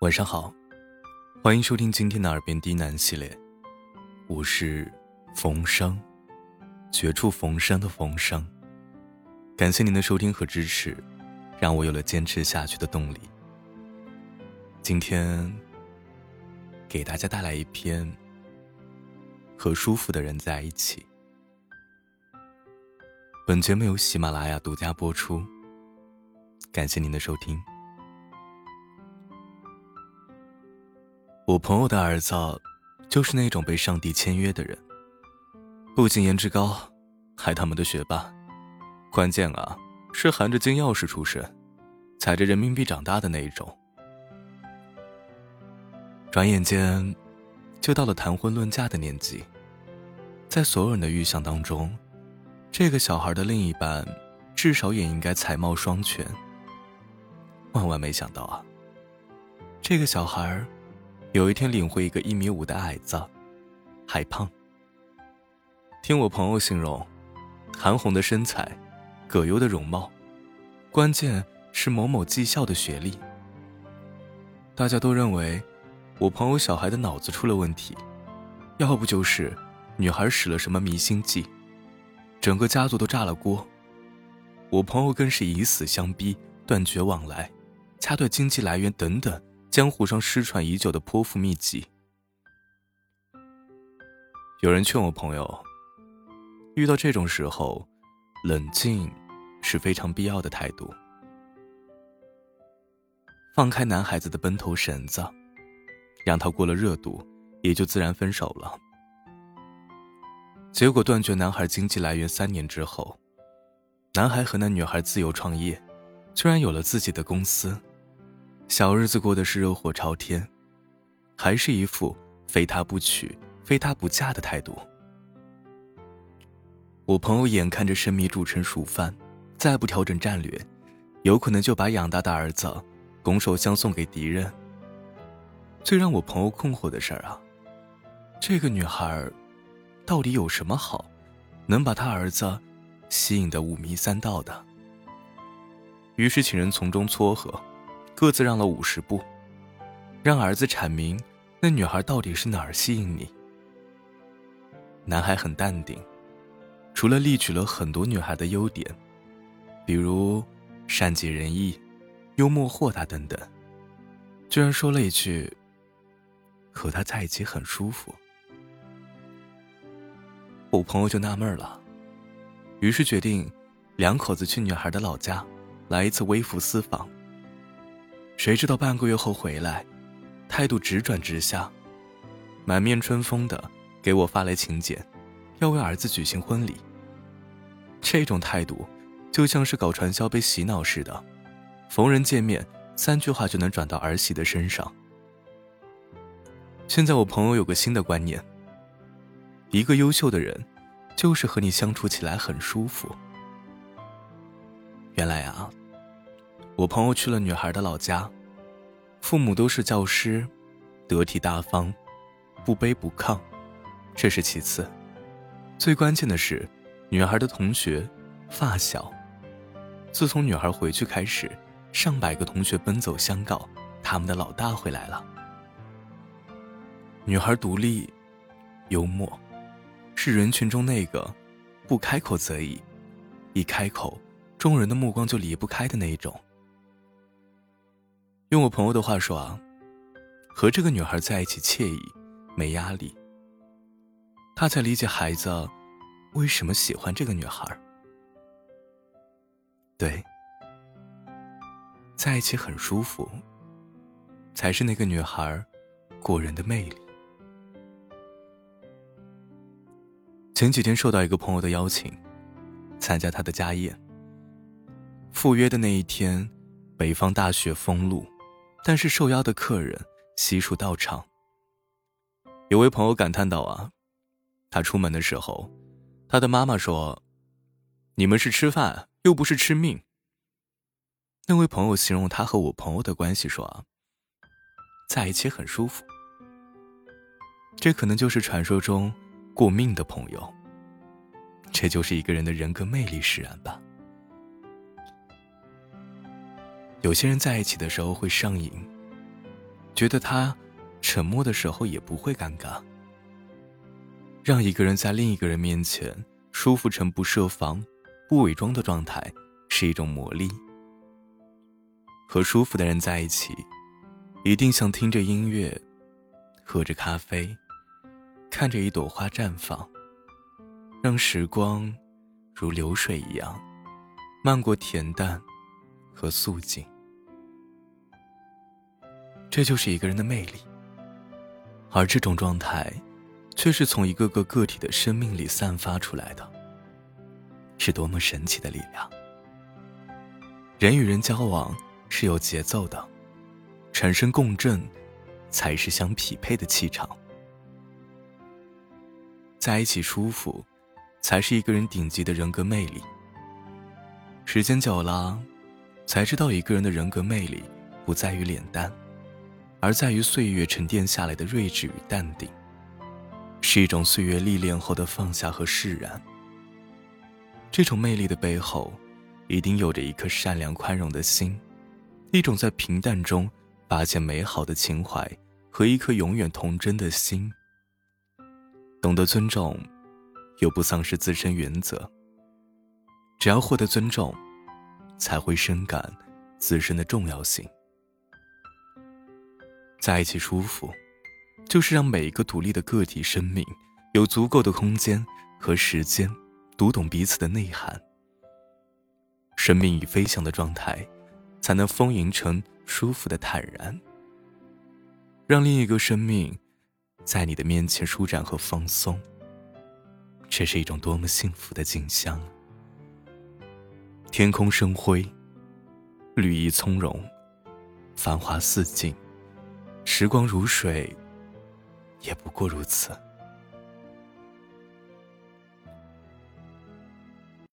晚上好，欢迎收听今天的耳边低喃系列，我是冯生，绝处逢生的冯生。感谢您的收听和支持，让我有了坚持下去的动力。今天给大家带来一篇和舒服的人在一起。本节目由喜马拉雅独家播出，感谢您的收听。我朋友的儿子，就是那种被上帝签约的人。不仅颜值高，还他妈的学霸，关键啊是含着金钥匙出生，踩着人民币长大的那一种。转眼间，就到了谈婚论嫁的年纪，在所有人的预想当中，这个小孩的另一半，至少也应该才貌双全。万万没想到啊，这个小孩有一天领会一个一米五的矮子，还胖。听我朋友形容，韩红的身材，葛优的容貌，关键是某某技校的学历。大家都认为，我朋友小孩的脑子出了问题，要不就是女孩使了什么迷心计，整个家族都炸了锅。我朋友更是以死相逼，断绝往来，掐断经济来源等等。江湖上失传已久的泼妇秘籍。有人劝我朋友，遇到这种时候，冷静是非常必要的态度。放开男孩子的奔头绳子，让他过了热度，也就自然分手了。结果断绝男孩经济来源三年之后，男孩和那女孩自由创业，居然有了自己的公司。小日子过得是热火朝天，还是一副非他不娶、非他不嫁的态度。我朋友眼看着生米煮成熟饭，再不调整战略，有可能就把养大的儿子拱手相送给敌人。最让我朋友困惑的事儿啊，这个女孩到底有什么好，能把他儿子吸引得五迷三道的？于是请人从中撮合。各自让了五十步，让儿子阐明那女孩到底是哪儿吸引你。男孩很淡定，除了例举了很多女孩的优点，比如善解人意、幽默豁达等等，居然说了一句：“和他在一起很舒服。”我朋友就纳闷了，于是决定两口子去女孩的老家来一次微服私访。谁知道半个月后回来，态度直转直下，满面春风的给我发来请柬，要为儿子举行婚礼。这种态度，就像是搞传销被洗脑似的，逢人见面三句话就能转到儿媳的身上。现在我朋友有个新的观念：一个优秀的人，就是和你相处起来很舒服。原来啊。我朋友去了女孩的老家，父母都是教师，得体大方，不卑不亢，这是其次。最关键的是，女孩的同学、发小，自从女孩回去开始，上百个同学奔走相告，他们的老大回来了。女孩独立、幽默，是人群中那个不开口则已，一开口，众人的目光就离不开的那一种。用我朋友的话说啊，和这个女孩在一起惬意，没压力。他才理解孩子为什么喜欢这个女孩。对，在一起很舒服，才是那个女孩过人的魅力。前几天受到一个朋友的邀请，参加他的家宴。赴约的那一天，北方大雪封路。但是受邀的客人悉数到场。有位朋友感叹道：“啊，他出门的时候，他的妈妈说：‘你们是吃饭，又不是吃命。’”那位朋友形容他和我朋友的关系说：“啊，在一起很舒服。”这可能就是传说中过命的朋友。这就是一个人的人格魅力使然吧。有些人在一起的时候会上瘾，觉得他沉默的时候也不会尴尬。让一个人在另一个人面前舒服成不设防、不伪装的状态，是一种魔力。和舒服的人在一起，一定像听着音乐，喝着咖啡，看着一朵花绽放，让时光如流水一样漫过恬淡和肃静。这就是一个人的魅力，而这种状态，却是从一个个个体的生命里散发出来的，是多么神奇的力量！人与人交往。是有节奏的，产生共振，才是相匹配的气场。在一起舒服，才是一个人顶级的人格魅力。时间久了，才知道一个人的人格魅力不在于脸蛋，而在于岁月沉淀下来的睿智与淡定，是一种岁月历练后的放下和释然。这种魅力的背后，一定有着一颗善良宽容的心。一种在平淡中发现美好的情怀和一颗永远童真的心，懂得尊重，又不丧失自身原则。只要获得尊重，才会深感自身的重要性。在一起舒服，就是让每一个独立的个体生命有足够的空间和时间，读懂彼此的内涵。生命以飞翔的状态。才能丰盈成舒服的坦然，让另一个生命在你的面前舒展和放松。这是一种多么幸福的景象！天空生辉，绿意葱茏，繁华似锦，时光如水，也不过如此。